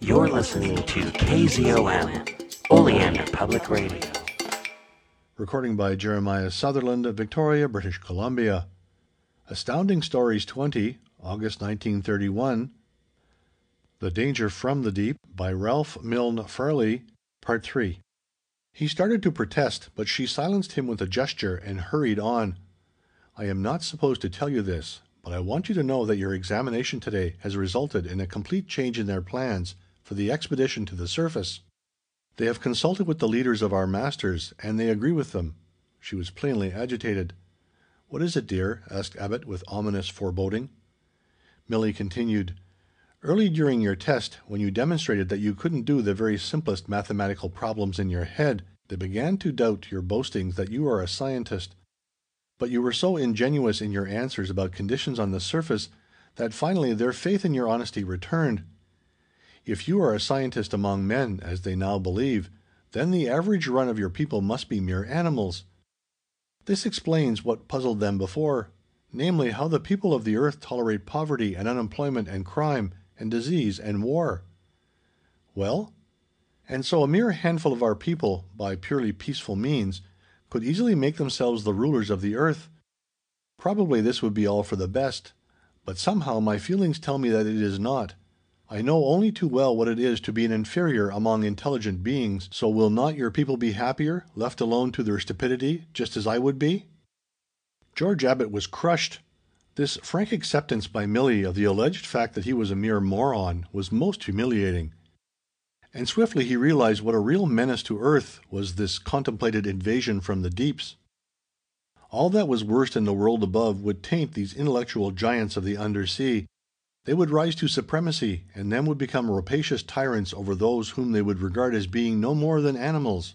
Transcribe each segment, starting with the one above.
You're listening to KZOM, Oleander Public Radio. Recording by Jeremiah Sutherland, of Victoria, British Columbia. Astounding Stories 20, August 1931. The Danger from the Deep by Ralph Milne Farley, Part 3. He started to protest, but she silenced him with a gesture and hurried on. I am not supposed to tell you this, but I want you to know that your examination today has resulted in a complete change in their plans for the expedition to the surface. They have consulted with the leaders of our masters, and they agree with them." She was plainly agitated. "What is it, dear?" asked Abbot with ominous foreboding. Milly continued: "Early during your test, when you demonstrated that you couldn't do the very simplest mathematical problems in your head, they began to doubt your boastings that you are a scientist. But you were so ingenuous in your answers about conditions on the surface that finally their faith in your honesty returned. If you are a scientist among men, as they now believe, then the average run of your people must be mere animals. This explains what puzzled them before, namely how the people of the earth tolerate poverty and unemployment and crime and disease and war. Well? And so a mere handful of our people, by purely peaceful means, could easily make themselves the rulers of the earth. Probably this would be all for the best. But somehow my feelings tell me that it is not. I know only too well what it is to be an inferior among intelligent beings, so will not your people be happier, left alone to their stupidity, just as I would be?" George Abbot was crushed. This frank acceptance by Milly of the alleged fact that he was a mere moron was most humiliating. And swiftly he realized what a real menace to earth was this contemplated invasion from the deeps. All that was worst in the world above would taint these intellectual giants of the undersea. They would rise to supremacy, and then would become rapacious tyrants over those whom they would regard as being no more than animals.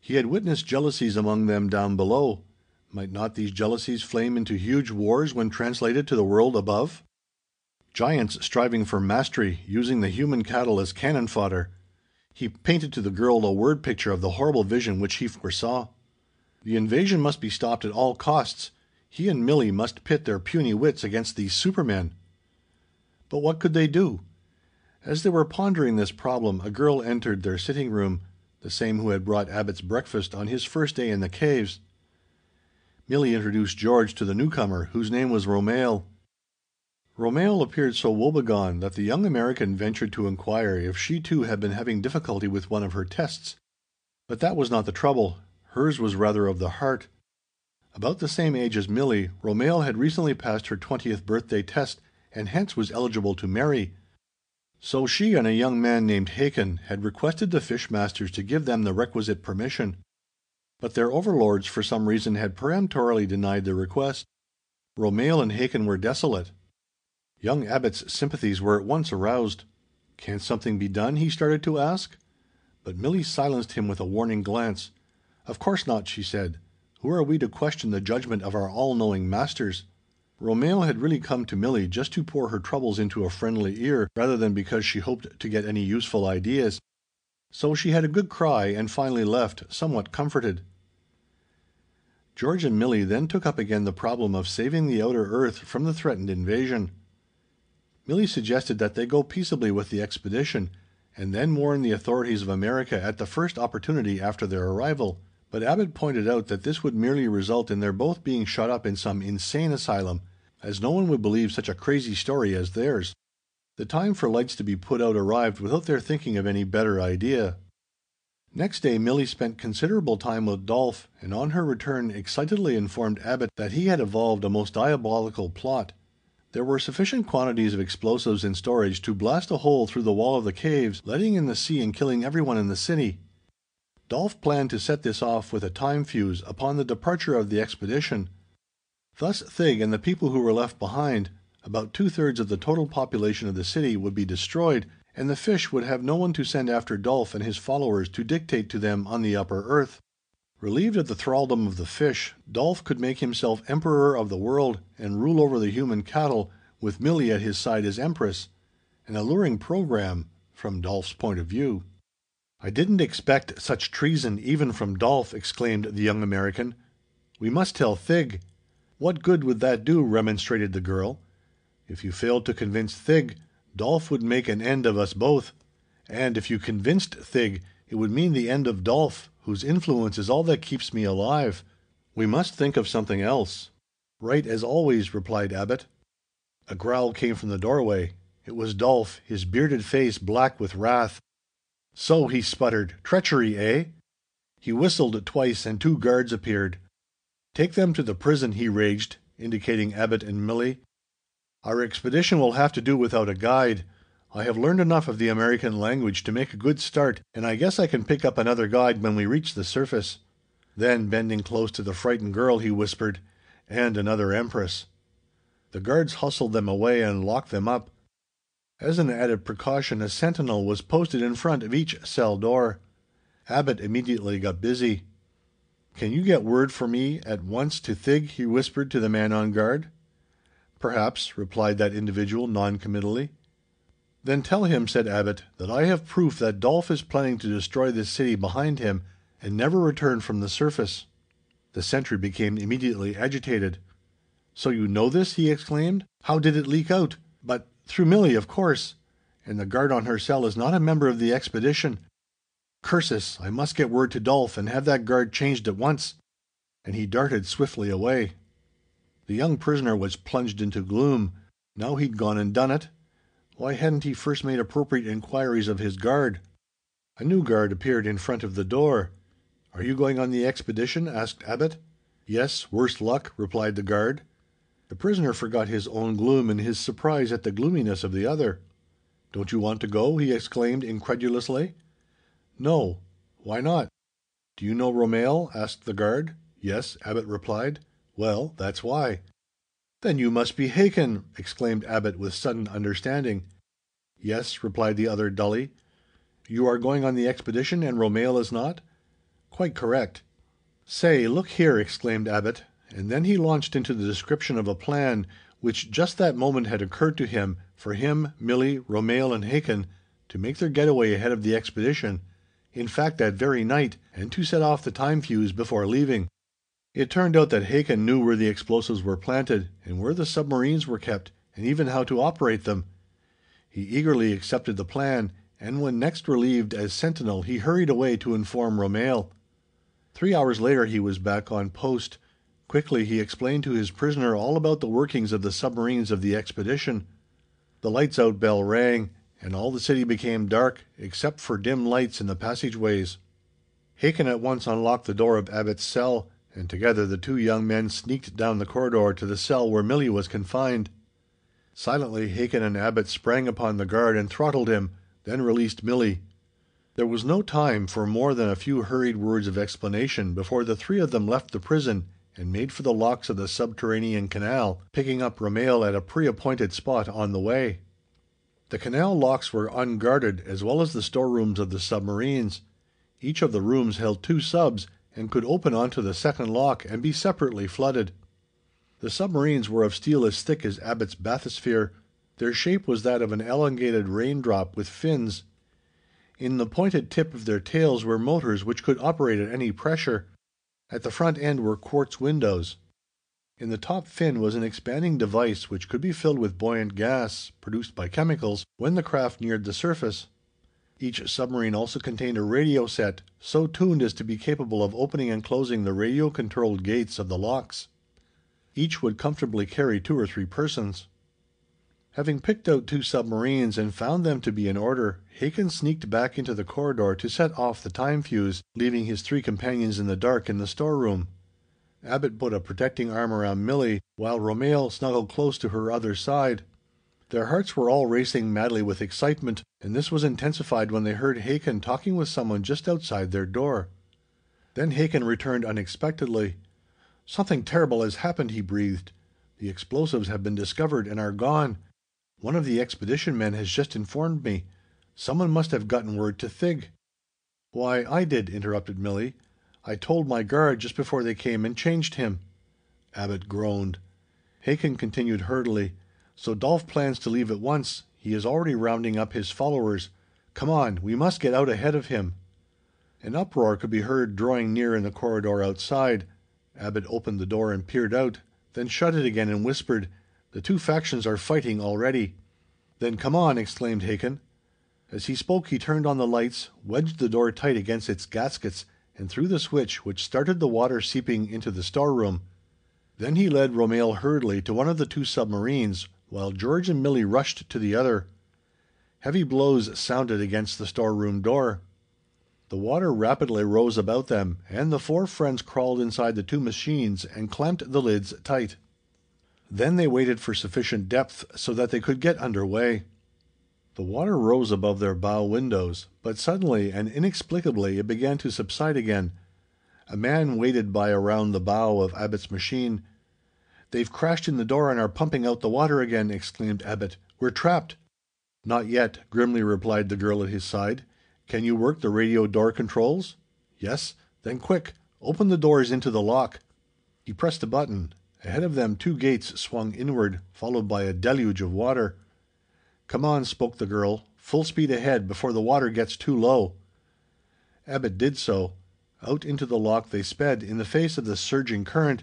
He had witnessed jealousies among them down below. Might not these jealousies flame into huge wars when translated to the world above? Giants striving for mastery, using the human cattle as cannon fodder. He painted to the girl a word picture of the horrible vision which he foresaw. The invasion must be stopped at all costs. He and Milly must pit their puny wits against these supermen. But what could they do? As they were pondering this problem a girl entered their sitting room, the same who had brought Abbot's breakfast on his first day in the caves. Milly introduced George to the newcomer, whose name was Romehl. Romehl appeared so woebegone that the young American ventured to inquire if she too had been having difficulty with one of her tests. But that was not the trouble. Hers was rather of the heart. About the same age as Milly, Romehl had recently passed her twentieth birthday test, and hence was eligible to marry. So she and a young man named Hakin had requested the fish masters to give them the requisite permission. But their overlords for some reason had peremptorily denied the request. Romehl and Hakin were desolate. Young Abbot's sympathies were at once aroused. "Can't something be done?" he started to ask. But Milly silenced him with a warning glance. "Of course not," she said. "Who are we to question the judgment of our all knowing masters?" Romehl had really come to Milly just to pour her troubles into a friendly ear, rather than because she hoped to get any useful ideas. So she had a good cry, and finally left, somewhat comforted. George and Milly then took up again the problem of saving the outer earth from the threatened invasion. Milly suggested that they go peaceably with the expedition, and then warn the authorities of America at the first opportunity after their arrival, but Abbot pointed out that this would merely result in their both being shut up in some insane asylum, as no one would believe such a crazy story as theirs. The time for lights to be put out arrived without their thinking of any better idea. Next day Milly spent considerable time with Dolf, and on her return excitedly informed Abbot that he had evolved a most diabolical plot. There were sufficient quantities of explosives in storage to blast a hole through the wall of the caves, letting in the sea and killing everyone in the city. Dolf planned to set this off with a time fuse upon the departure of the expedition. Thus Thig and the people who were left behind, about two thirds of the total population of the city, would be destroyed, and the fish would have no one to send after Dolf and his followers to dictate to them on the upper earth. Relieved of the thraldom of the fish, Dolf could make himself emperor of the world, and rule over the human cattle, with Milly at his side as empress. An alluring programme, from Dolf's point of view. "I didn't expect such treason even from Dolf!" exclaimed the young American. "We must tell Thig." "What good would that do?" remonstrated the girl. "If you failed to convince Thig, Dolf would make an end of us both. And if you convinced Thig, it would mean the end of Dolf, whose influence is all that keeps me alive. We must think of something else." "Right, as always," replied Abbot. A growl came from the doorway. It was Dolf, his bearded face black with wrath. "So," he sputtered, "treachery, eh?" He whistled twice, and two guards appeared. "Take them to the prison," he raged, indicating Abbot and Milli. "Our expedition will have to do without a guide. I have learned enough of the American language to make a good start, and I guess I can pick up another guide when we reach the surface." Then, bending close to the frightened girl, he whispered, "And another empress." The guards hustled them away and locked them up. As an added precaution, a sentinel was posted in front of each cell door. Abbot immediately got busy. "Can you get word for me at once to Thig?" he whispered to the man on guard. "Perhaps," replied that individual non-committally. "Then tell him," said Abbot, "that I have proof that Dolf is planning to destroy this city behind him, and never return from the surface." The sentry became immediately agitated. "So you know this?" he exclaimed. "How did it leak out? But through Milli, of course. And the guard on her cell is not a member of the expedition. Curses! I must get word to Dolf, and have that guard changed at once." And he darted swiftly away. The young prisoner was plunged into gloom. Now he'd gone and done it. Why hadn't he first made appropriate inquiries of his guard? A new guard appeared in front of the door. "Are you going on the expedition?" asked Abbot. "Yes, worse luck," replied the guard. The prisoner forgot his own gloom in his surprise at the gloominess of the other. "Don't you want to go?" he exclaimed incredulously. "No. Why not?" "Do you know Romehl?" asked the guard. "Yes," Abbot replied. "Well, that's why." "Then you must be Hakon!" exclaimed Abbot with sudden understanding. "Yes," replied the other dully. "You are going on the expedition, and Romehl is not?" "Quite correct." "Say, look here!" exclaimed Abbot, and then he launched into the description of a plan, which just that moment had occurred to him, for him, Milli, Romehl and Hakon, to make their getaway ahead of the expedition, in fact that very night, and to set off the time fuse before leaving. It turned out that Hakon knew where the explosives were planted, and where the submarines were kept, and even how to operate them. He eagerly accepted the plan, and when next relieved as sentinel he hurried away to inform Romehl. Three hours later he was back on post. Quickly he explained to his prisoner all about the workings of the submarines of the expedition. The lights out bell rang, and all the city became dark, except for dim lights in the passageways. Hakon at once unlocked the door of Abbot's cell, and together the two young men sneaked down the corridor to the cell where Milli was confined. Silently Hakon and Abbot sprang upon the guard and throttled him, then released Milli. There was no time for more than a few hurried words of explanation before the three of them left the prison and made for the locks of the subterranean canal, picking up Romehl at a pre-appointed spot on the way. The canal locks were unguarded as well as the storerooms of the submarines. Each of the rooms held two subs, and could open onto the second lock and be separately flooded. The submarines were of steel as thick as Abbot's bathysphere. Their shape was that of an elongated raindrop with fins. In the pointed tip of their tails were motors which could operate at any pressure. At the front end were quartz windows. In the top fin was an expanding device which could be filled with buoyant gas, produced by chemicals, when the craft neared the surface. Each submarine also contained a radio set, so tuned as to be capable of opening and closing the radio controlled gates of the locks. Each would comfortably carry two or three persons. Having picked out two submarines and found them to be in order, Hakon sneaked back into the corridor to set off the time fuse, leaving his three companions in the dark in the storeroom. Abbot put a protecting arm around Milli, while Romehl snuggled close to her other side. Their hearts were all racing madly with excitement, and this was intensified when they heard Hakon talking with someone just outside their door. Then Hakon returned unexpectedly. "Something terrible has happened," he breathed. "The explosives have been discovered and are gone. One of the expedition men has just informed me. Someone must have gotten word to Thig." "Why, I did," interrupted Milli. "I told my guard just before they came and changed him." Abbot groaned. Hakon continued hurriedly. So Dolf plans to leave at once. He is already rounding up his followers. Come on, we must get out ahead of him." An uproar could be heard drawing near in the corridor outside. Abbot opened the door and peered out, then shut it again and whispered, "The two factions are fighting already." "Then come on!" exclaimed Hakon. As he spoke he turned on the lights, wedged the door tight against its gaskets, and threw the switch which started the water seeping into the storeroom. Then he led Romehl hurriedly to one of the two submarines, while George and Milli rushed to the other. Heavy blows sounded against the storeroom door. The water rapidly rose about them, and the four friends crawled inside the two machines and clamped the lids tight. Then they waited for sufficient depth so that they could get under way. The water rose above their bow windows, but suddenly and inexplicably it began to subside again. A man waded by around the bow of Abbot's machine. "They've crashed in the door and are pumping out the water again!" exclaimed Abbot. "We're trapped!" "Not yet," grimly replied the girl at his side. "Can you work the radio door controls?" "Yes." "Then quick! Open the doors into the lock." He pressed a button. Ahead of them two gates swung inward, followed by a deluge of water. "Come on," spoke the girl. "Full speed ahead, before the water gets too low." Abbot did so. Out into the lock they sped, in the face of the surging current.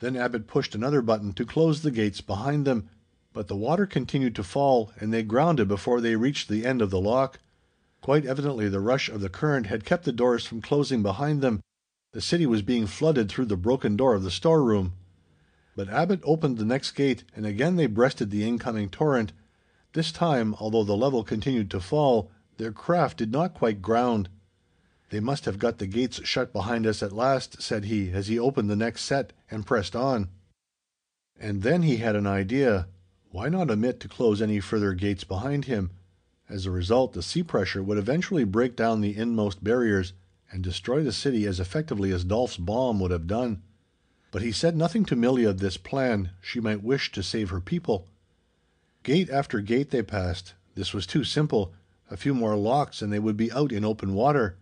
Then Abbot pushed another button to close the gates behind them. But the water continued to fall, and they grounded before they reached the end of the lock. Quite evidently the rush of the current had kept the doors from closing behind them. The city was being flooded through the broken door of the storeroom. But Abbot opened the next gate, and again they breasted the incoming torrent. This time, although the level continued to fall, their craft did not quite ground. "They must have got the gates shut behind us at last," said he, as he opened the next set, and pressed on. And then he had an idea. Why not omit to close any further gates behind him? As a result, the sea pressure would eventually break down the inmost barriers, and destroy the city as effectively as Dolf's bomb would have done. But he said nothing to Milli of this plan; she might wish to save her people. Gate after gate they passed. This was too simple. A few more locks and they would be out in open water.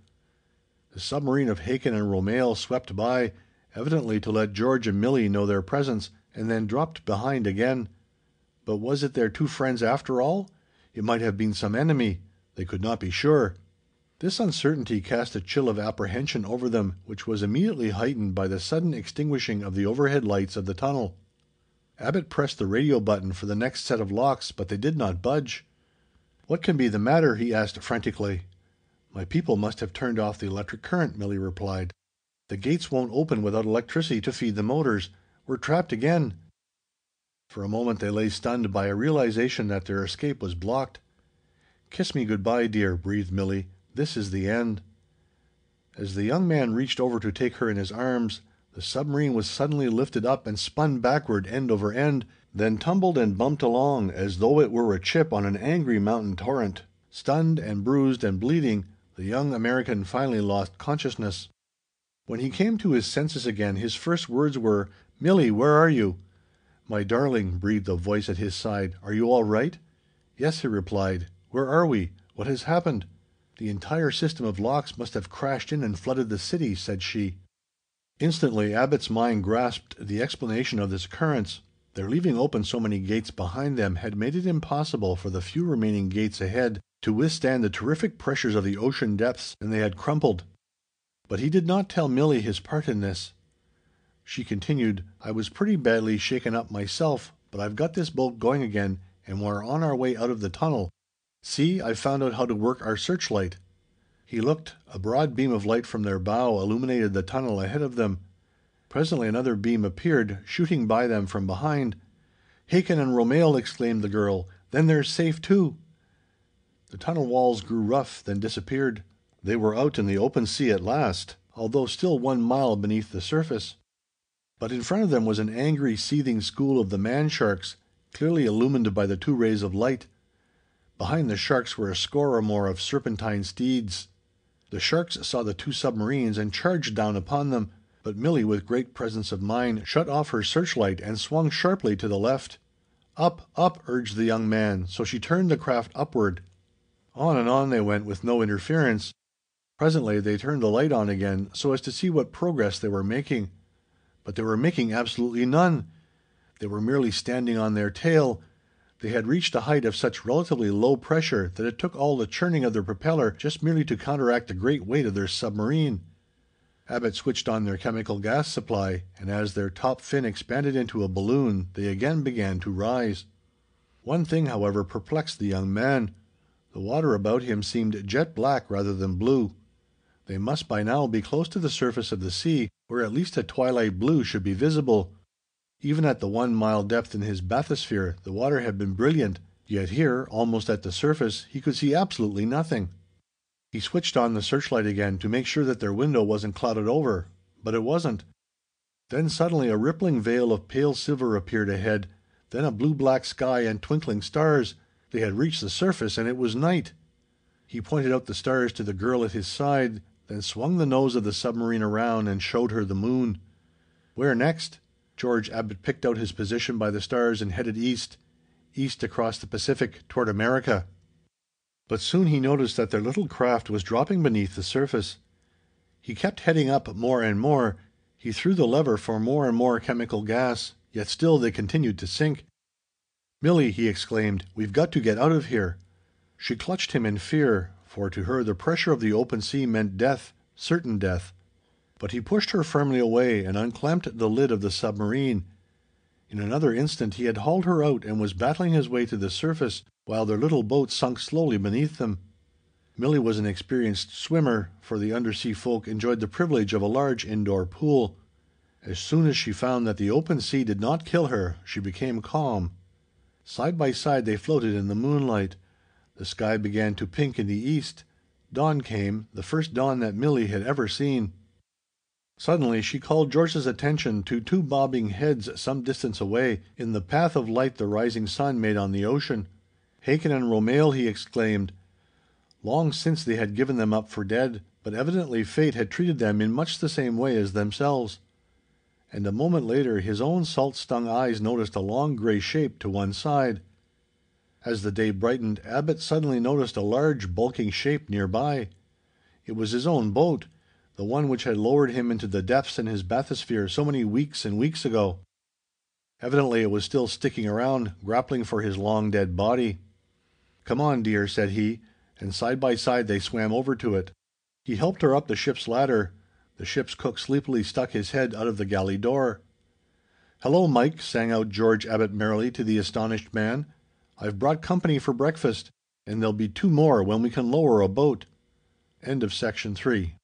The submarine of Hakin and Romehl swept by, evidently to let George and Milli know their presence, and then dropped behind again. But was it their two friends after all? It might have been some enemy. They could not be sure. This uncertainty cast a chill of apprehension over them, which was immediately heightened by the sudden extinguishing of the overhead lights of the tunnel. Abbot pressed the radio button for the next set of locks, but they did not budge. "What can be the matter?" he asked frantically. "My people must have turned off the electric current," Milli replied. "The gates won't open without electricity to feed the motors. We're trapped again." For a moment they lay stunned by a realization that their escape was blocked. "Kiss me good bye, dear," breathed Milli. "This is the end." As the young man reached over to take her in his arms, the submarine was suddenly lifted up and spun backward end over end, then tumbled and bumped along as though it were a chip on an angry mountain torrent. Stunned and bruised and bleeding, the young American finally lost consciousness. When he came to his senses again his first words were: "Milli, where are you?" "My darling," breathed a voice at his side, "are you all right?" "Yes," he replied. "Where are we? What has happened?" "The entire system of locks must have crashed in and flooded the city," said she. Instantly Abbot's mind grasped the explanation of this occurrence. Their leaving open so many gates behind them had made it impossible for the few remaining gates ahead to withstand the terrific pressures of the ocean depths, and they had crumpled. But he did not tell Milly his part in this. She continued: "I was pretty badly shaken up myself, but I've got this boat going again, and we're on our way out of the tunnel. See, I've found out how to work our searchlight." He looked. A broad beam of light from their bow illuminated the tunnel ahead of them. Presently another beam appeared, shooting by them from behind. "Hakin and Romehl!" exclaimed the girl. "Then they're safe too!" The tunnel walls grew rough, then disappeared. They were out in the open sea at last, although still one mile beneath the surface. But in front of them was an angry, seething school of the man sharks, clearly illumined by the two rays of light. Behind the sharks were a score or more of serpentine steeds. The sharks saw the two submarines and charged down upon them, but Milli with great presence of mind shut off her searchlight and swung sharply to the left. "Up, up!" urged the young man, so she turned the craft upward. On and on they went with no interference. Presently they turned the light on again so as to see what progress they were making. But they were making absolutely none. They were merely standing on their tail. They had reached a height of such relatively low pressure that it took all the churning of their propeller just merely to counteract the great weight of their submarine. Abbot switched on their chemical gas supply, and as their top fin expanded into a balloon they again began to rise. One thing, however, perplexed the young man. The water about him seemed jet black rather than blue. They must by now be close to the surface of the sea, where at least a twilight blue should be visible. Even at the one mile depth in his bathysphere the water had been brilliant, yet here, almost at the surface, he could see absolutely nothing. He switched on the searchlight again to make sure that their window wasn't clouded over. But it wasn't. Then suddenly a rippling veil of pale silver appeared ahead, then a blue black sky and twinkling stars. They had reached the surface and it was night. He pointed out the stars to the girl at his side, then swung the nose of the submarine around and showed her the moon. Where next? George Abbot picked out his position by the stars and headed east east across the Pacific toward America. But soon he noticed that their little craft was dropping beneath the surface. He kept heading up more and more. He threw the lever for more and more chemical gas, yet still they continued to sink. "Milly," he exclaimed, "we've got to get out of here." She clutched him in fear, for to her the pressure of the open sea meant death certain death. But he pushed her firmly away and unclamped the lid of the submarine. In another instant he had hauled her out and was battling his way to the surface, while their little boat sunk slowly beneath them. Milly was an experienced swimmer, for the undersea folk enjoyed the privilege of a large indoor pool. As soon as she found that the open sea did not kill her, she became calm. Side by side they floated in the moonlight. The sky began to pink in the east. Dawn came, the first dawn that Milly had ever seen. Suddenly she called George's attention to two bobbing heads some distance away, in the path of light the rising sun made on the ocean. "Hakin and Romehl!" he exclaimed. Long since they had given them up for dead, but evidently fate had treated them in much the same way as themselves. And a moment later his own salt stung eyes noticed a long grey shape to one side. As the day brightened Abbot suddenly noticed a large bulking shape near by. It was his own boat the one which had lowered him into the depths in his bathysphere so many weeks and weeks ago. Evidently it was still sticking around, grappling for his long dead body. "Come on, dear," said he and side by side they swam over to it. He helped her up the ship's ladder. The ship's cook sleepily stuck his head out of the galley door. "Hello, Mike!" sang out George Abbot merrily to the astonished man. "I've brought company for breakfast, and there'll be two more when we can lower a boat." End of section three.